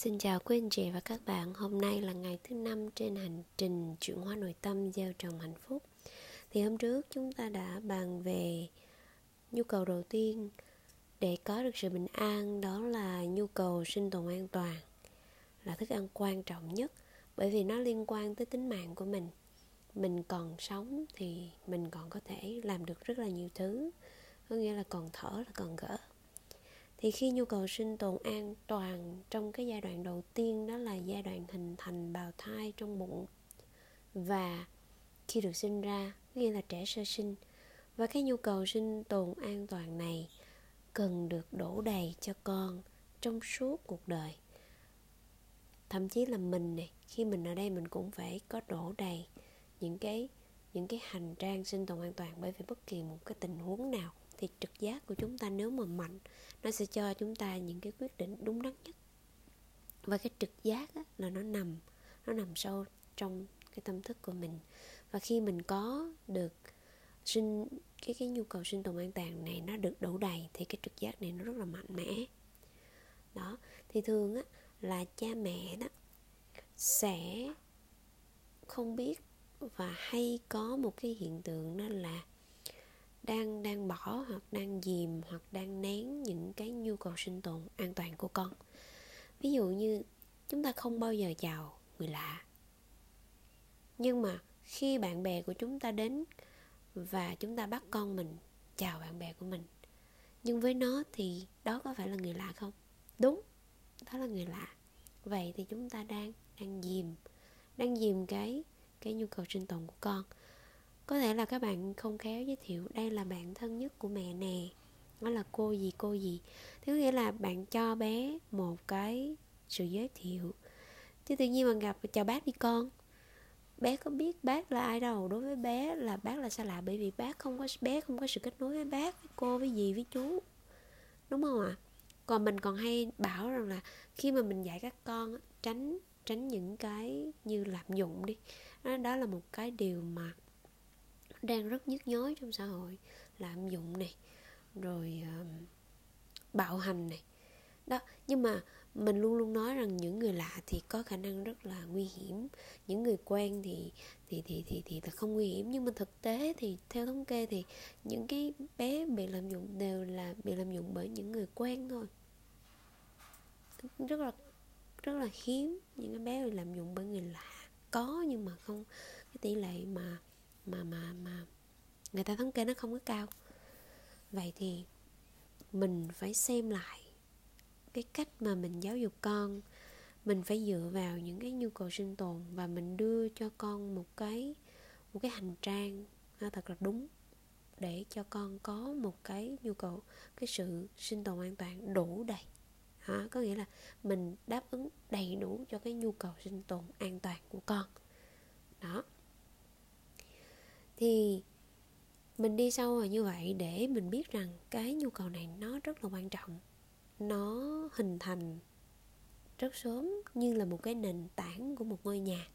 Xin chào quý anh chị và các bạn. Hôm nay là ngày thứ năm trên hành trình chuyển hóa nội tâm gieo trồng hạnh phúc. Thì hôm trước chúng ta đã bàn về nhu cầu đầu tiên để có được sự bình an, Đó là nhu cầu sinh tồn an toàn, Là thức ăn quan trọng nhất, Bởi vì nó liên quan tới tính mạng của mình. Mình còn sống thì mình còn có thể làm được rất là nhiều thứ, Có nghĩa là còn thở là còn gỡ thì khi nhu cầu sinh tồn an toàn trong cái giai đoạn đầu tiên đó là giai đoạn hình thành bào thai trong bụng. Và khi được sinh ra nghĩa là trẻ sơ sinh. Và cái nhu cầu sinh tồn an toàn này cần được đổ đầy cho con trong suốt cuộc đời. Thậm chí là mình này khi mình ở đây mình cũng phải có đổ đầy những cái những cái hành trang sinh tồn an toàn bởi vì bất kỳ một cái tình huống nào thì trực giác của chúng ta nếu mà mạnh nó sẽ cho chúng ta những cái quyết định đúng đắn nhất. Và cái trực giác á, là nó nằm nó nằm sâu trong cái tâm thức của mình. Và khi mình có được sinh cái cái nhu cầu sinh tồn an toàn này nó được đủ đầy thì cái trực giác này nó rất là mạnh mẽ. Đó thì thường á là cha mẹ đó sẽ không biết và hay có một cái hiện tượng đó là đang đang bỏ hoặc đang dìm hoặc đang nén những cái nhu cầu sinh tồn an toàn của con. Ví dụ như chúng ta không bao giờ chào người lạ. Nhưng mà khi bạn bè của chúng ta đến và chúng ta bắt con mình chào bạn bè của mình, nhưng với nó thì đó có phải là người lạ không? Đúng, đó là người lạ. Vậy thì chúng ta đang đang dìm đang dìm cái cái nhu cầu sinh tồn của con có thể là các bạn không khéo giới thiệu đây là bạn thân nhất của mẹ nè. Nó là cô gì cô gì? Thế nghĩa là bạn cho bé một cái sự giới thiệu. Chứ tự nhiên mà gặp chào bác đi con. Bé có biết bác là ai đâu. Đối với bé là bác là xa lạ bởi vì bác không có bé không có sự kết nối với bác với cô với dì với chú. Đúng không ạ? Còn mình còn hay bảo rằng là khi mà mình dạy các con tránh tránh những cái như lạm dụng đi. Đó, đó là một cái điều mà đang rất nhức nhối trong xã hội. Lạm dụng này rồi uh, bạo hành này. Đó nhưng mà mình luôn luôn nói rằng những người lạ thì có khả năng rất là nguy hiểm. Những người quen thì thì thì thì thì là không nguy hiểm. Nhưng mà thực tế thì theo thống kê thì những cái bé bị lạm dụng đều là bị lạm dụng bởi những người quen thôi. Rất là rất là hiếm những cái bé bị lạm dụng bởi người lạ. Có nhưng mà không cái tỷ lệ mà mà mà mà người ta thống kê nó không có cao. Vậy thì mình phải xem lại cái cách mà mình giáo dục con. Mình phải dựa vào những cái nhu cầu sinh tồn và mình đưa cho con một cái một cái hành trang thật là đúng để cho con có một cái nhu cầu cái sự sinh tồn an toàn đủ đầy. Ha, có nghĩa là mình đáp ứng đầy đủ cho cái nhu cầu sinh tồn an toàn của con. Đó thì mình đi sâu vào như vậy để mình biết rằng cái nhu cầu này nó rất là quan trọng. Nó hình thành rất sớm như là một cái nền tảng của một ngôi nhà.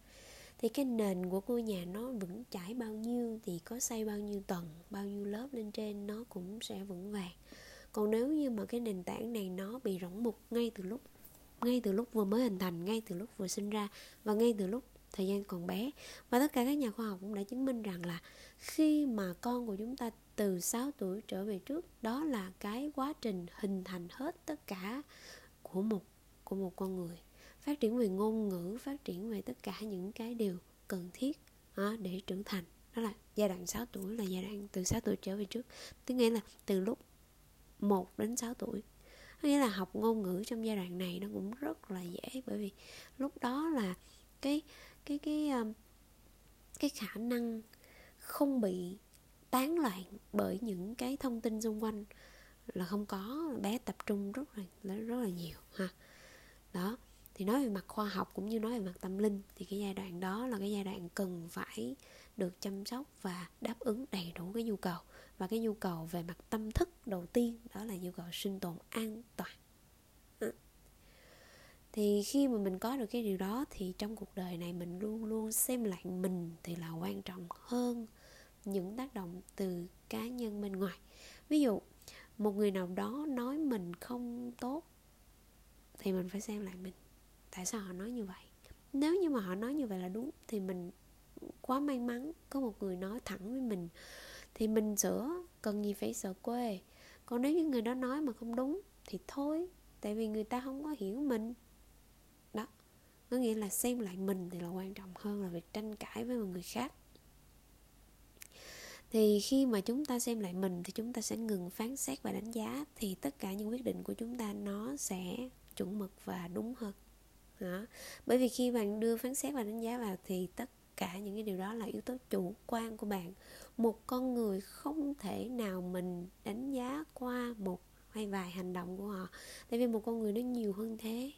Thì cái nền của ngôi nhà nó vững chãi bao nhiêu thì có xây bao nhiêu tầng, bao nhiêu lớp lên trên nó cũng sẽ vững vàng. Còn nếu như mà cái nền tảng này nó bị rỗng mục ngay từ lúc, ngay từ lúc vừa mới hình thành, ngay từ lúc vừa sinh ra và ngay từ lúc thời gian còn bé. Và tất cả các nhà khoa học cũng đã chứng minh rằng là khi mà con của chúng ta từ 6 tuổi trở về trước, đó là cái quá trình hình thành hết tất cả của một của một con người. Phát triển về ngôn ngữ, phát triển về tất cả những cái điều cần thiết à, để trưởng thành. Đó là giai đoạn 6 tuổi, là giai đoạn từ 6 tuổi trở về trước. Tức nghĩa là từ lúc 1 đến 6 tuổi. Nghĩa là học ngôn ngữ trong giai đoạn này nó cũng rất là dễ, bởi vì lúc đó là cái cái cái ờ, cái khả năng không bị tán loạn bởi những cái thông tin xung quanh là không có, bé tập trung rất là rất là nhiều, ha. Đó, thì nói về mặt khoa học cũng như nói về mặt tâm linh thì cái giai đoạn đó là cái giai đoạn cần phải được chăm sóc và đáp ứng đầy đủ cái nhu cầu. Và cái nhu cầu về mặt tâm thức đầu tiên đó là nhu cầu sinh tồn an toàn thì khi mà mình có được cái điều đó thì trong cuộc đời này mình luôn luôn xem lại mình thì là quan trọng hơn những tác động từ cá nhân bên ngoài. Ví dụ, một người nào đó nói mình không tốt thì mình phải xem lại mình. Tại sao họ nói như vậy? Nếu như mà họ nói như vậy là đúng thì mình quá may mắn có một người nói thẳng với mình thì mình sửa cần gì phải sợ quê. Còn nếu như người đó nói mà không đúng thì thôi, tại vì người ta không có hiểu mình có nghĩa là xem lại mình thì là quan trọng hơn là việc tranh cãi với một người khác. Thì khi mà chúng ta xem lại mình thì chúng ta sẽ ngừng phán xét và đánh giá thì tất cả những quyết định của chúng ta nó sẽ chuẩn mực và đúng hơn. Đó. bởi vì khi bạn đưa phán xét và đánh giá vào thì tất cả những cái điều đó là yếu tố chủ quan của bạn. Một con người không thể nào mình đánh giá qua một hay vài hành động của họ. Tại vì một con người nó nhiều hơn thế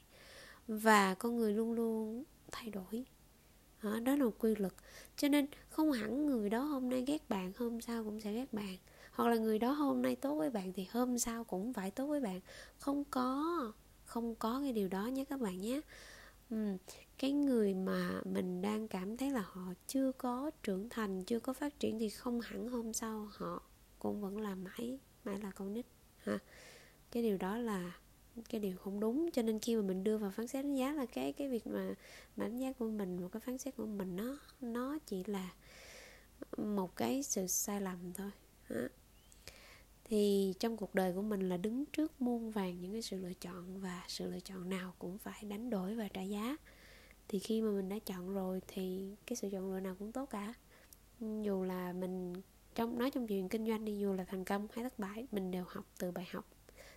và con người luôn luôn thay đổi. Đó, đó là một quy luật. Cho nên không hẳn người đó hôm nay ghét bạn hôm sau cũng sẽ ghét bạn. Hoặc là người đó hôm nay tốt với bạn thì hôm sau cũng phải tốt với bạn. Không có không có cái điều đó nhé các bạn nhé. Ừ. cái người mà mình đang cảm thấy là họ chưa có trưởng thành chưa có phát triển thì không hẳn hôm sau họ cũng vẫn là mãi mãi là con nít ha. Cái điều đó là cái điều không đúng. Cho nên khi mà mình đưa vào phán xét đánh giá là cái cái việc mà, mà đánh giá của mình một cái phán xét của mình nó nó chỉ là một cái sự sai lầm thôi. Đó. thì trong cuộc đời của mình là đứng trước muôn vàng những cái sự lựa chọn và sự lựa chọn nào cũng phải đánh đổi và trả giá. Thì khi mà mình đã chọn rồi thì cái sự chọn lựa nào cũng tốt cả. Dù là mình trong nói trong chuyện kinh doanh đi dù là thành công hay thất bại mình đều học từ bài học.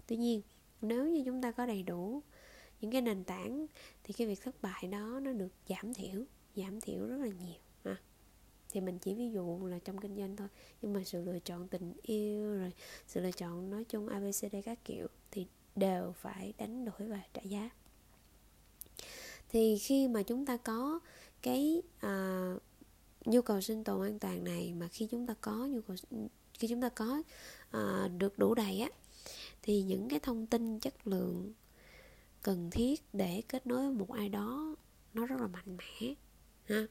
Tuy nhiên nếu như chúng ta có đầy đủ những cái nền tảng thì cái việc thất bại đó nó được giảm thiểu giảm thiểu rất là nhiều ha. Thì mình chỉ ví dụ là trong kinh doanh thôi nhưng mà sự lựa chọn tình yêu rồi sự lựa chọn nói chung abcd các kiểu thì đều phải đánh đổi và trả giá. Thì khi mà chúng ta có cái à, nhu cầu sinh tồn an toàn này mà khi chúng ta có nhu cầu khi chúng ta có à, được đủ đầy á thì những cái thông tin chất lượng cần thiết để kết nối với một ai đó, nó rất là mạnh mẽ, ha.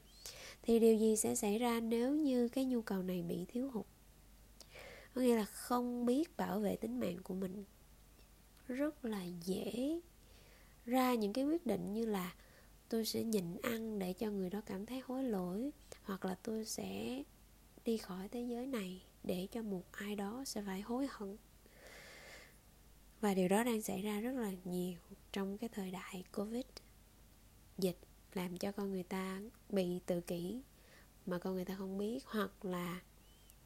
Thì điều gì sẽ xảy ra nếu như cái nhu cầu này bị thiếu hụt? Có nghĩa là không biết bảo vệ tính mạng của mình. Rất là dễ ra những cái quyết định như là tôi sẽ nhịn ăn để cho người đó cảm thấy hối lỗi, hoặc là tôi sẽ đi khỏi thế giới này để cho một ai đó sẽ phải hối hận và điều đó đang xảy ra rất là nhiều trong cái thời đại covid. Dịch làm cho con người ta bị tự kỷ mà con người ta không biết. Hoặc là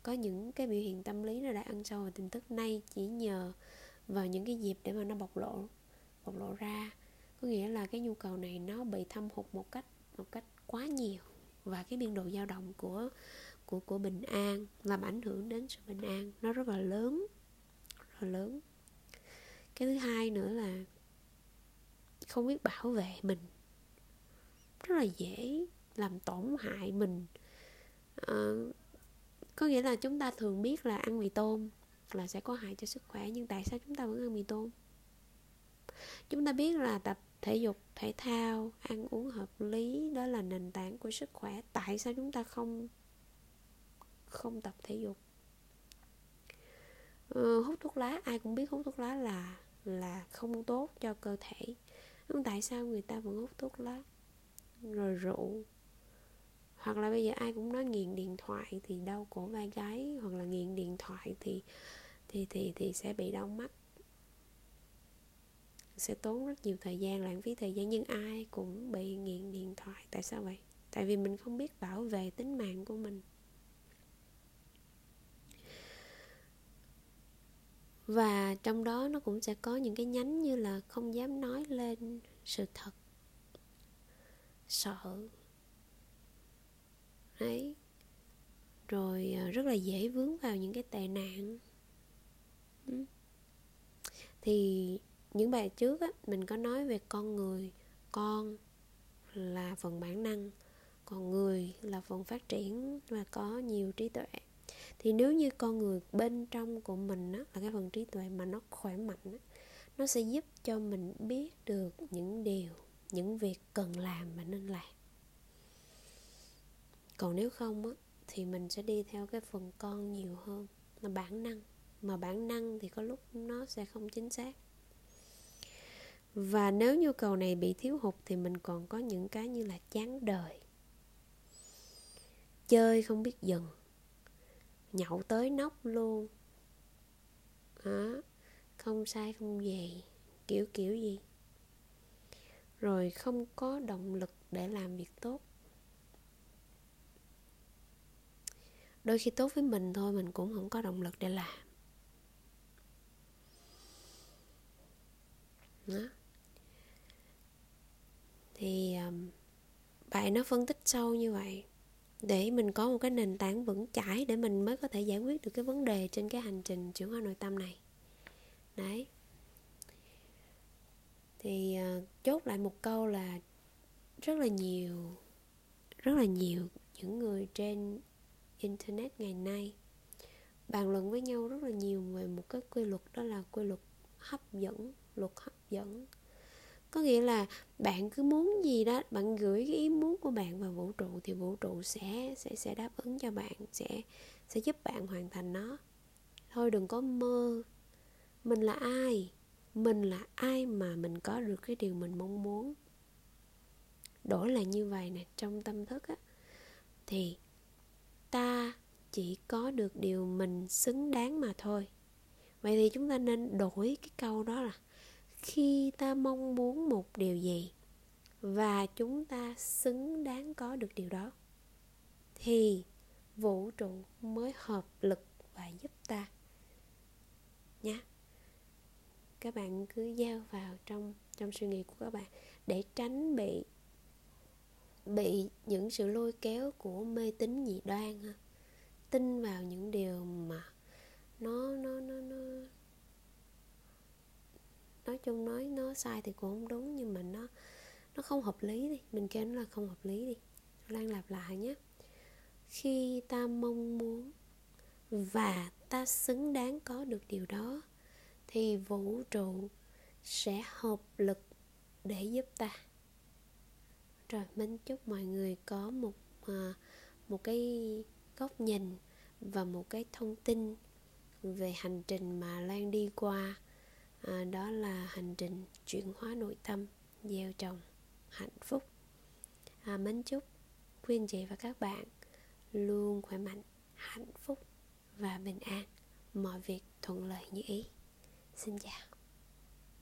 có những cái biểu hiện tâm lý nó đã ăn sâu vào tin tức nay chỉ nhờ vào những cái dịp để mà nó bộc lộ bộc lộ ra. Có nghĩa là cái nhu cầu này nó bị thâm hụt một cách một cách quá nhiều. Và cái biên độ dao động của của của bình an làm ảnh hưởng đến sự bình an nó rất là lớn, rất là lớn cái thứ hai nữa là không biết bảo vệ mình. Rất là dễ làm tổn hại mình. À, có nghĩa là chúng ta thường biết là ăn mì tôm là sẽ có hại cho sức khỏe nhưng tại sao chúng ta vẫn ăn mì tôm? Chúng ta biết là tập thể dục thể thao ăn uống hợp lý đó là nền tảng của sức khỏe. Tại sao chúng ta không không tập thể dục? Ừ, hút thuốc lá ai cũng biết hút thuốc lá là là không tốt cho cơ thể. Nhưng tại sao người ta vẫn hút thuốc lá? Rồi rượu. Hoặc là bây giờ ai cũng nói nghiện điện thoại thì đau cổ vai gáy, hoặc là nghiện điện thoại thì thì thì thì sẽ bị đau mắt. Sẽ tốn rất nhiều thời gian, lãng phí thời gian, nhưng ai cũng bị nghiện điện thoại. Tại sao vậy? Tại vì mình không biết bảo vệ tính mạng của mình. Và trong đó nó cũng sẽ có những cái nhánh như là không dám nói lên sự thật. Sợ. Đấy. Rồi à, rất là dễ vướng vào những cái tệ nạn. Thì những bài trước á, mình có nói về con người. Con là phần bản năng, còn người là phần phát triển và có nhiều trí tuệ thì nếu như con người bên trong của mình á, là cái phần trí tuệ mà nó khỏe mạnh á, nó sẽ giúp cho mình biết được những điều những việc cần làm và nên làm. Còn nếu không á, thì mình sẽ đi theo cái phần con nhiều hơn là bản năng. Mà bản năng thì có lúc nó sẽ không chính xác. Và nếu nhu cầu này bị thiếu hụt thì mình còn có những cái như là chán đời. Chơi không biết dừng nhậu tới nóc luôn. Đó không sai không về. Kiểu kiểu gì? Rồi không có động lực để làm việc tốt. Đôi khi tốt với mình thôi mình cũng không có động lực để làm. Đó. Thì um, bài nó phân tích sâu như vậy để mình có một cái nền tảng vững chãi để mình mới có thể giải quyết được cái vấn đề trên cái hành trình chuyển hóa nội tâm này. Đấy. Thì uh, chốt lại một câu là rất là nhiều rất là nhiều những người trên internet ngày nay bàn luận với nhau rất là nhiều về một cái quy luật đó là quy luật hấp dẫn luật hấp dẫn có nghĩa là bạn cứ muốn gì đó, bạn gửi cái ý muốn của bạn vào vũ trụ thì vũ trụ sẽ sẽ sẽ đáp ứng cho bạn, sẽ sẽ giúp bạn hoàn thành nó. Thôi đừng có mơ. Mình là ai? Mình là ai mà mình có được cái điều mình mong muốn? Đổi là như vậy nè, trong tâm thức á. Thì ta chỉ có được điều mình xứng đáng mà thôi. Vậy thì chúng ta nên đổi cái câu đó là khi ta mong muốn một điều gì và chúng ta xứng đáng có được điều đó, thì vũ trụ mới hợp lực và giúp ta nhé. Các bạn cứ giao vào trong trong suy nghĩ của các bạn để tránh bị bị những sự lôi kéo của mê tín dị đoan ha. Tin vào những điều mà nó nó nó nó nói chung nói nó sai thì cũng không đúng, nhưng mà nó nó không hợp lý đi, mình kêu nó là không hợp lý đi. Lan lặp lại nhé. Khi ta mong muốn và ta xứng đáng có được điều đó, thì vũ trụ sẽ hợp lực để giúp ta. Rồi, mình chúc mọi người có một à, một cái góc nhìn và một cái thông tin về hành trình mà lan đi qua à, đó là hành trình chuyển hóa nội tâm gieo trồng hạnh phúc. À, mến chúc quý anh chị và các bạn luôn khỏe mạnh hạnh phúc và bình an. Mọi việc thuận lợi như ý. Xin chào.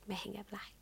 Và hẹn gặp lại.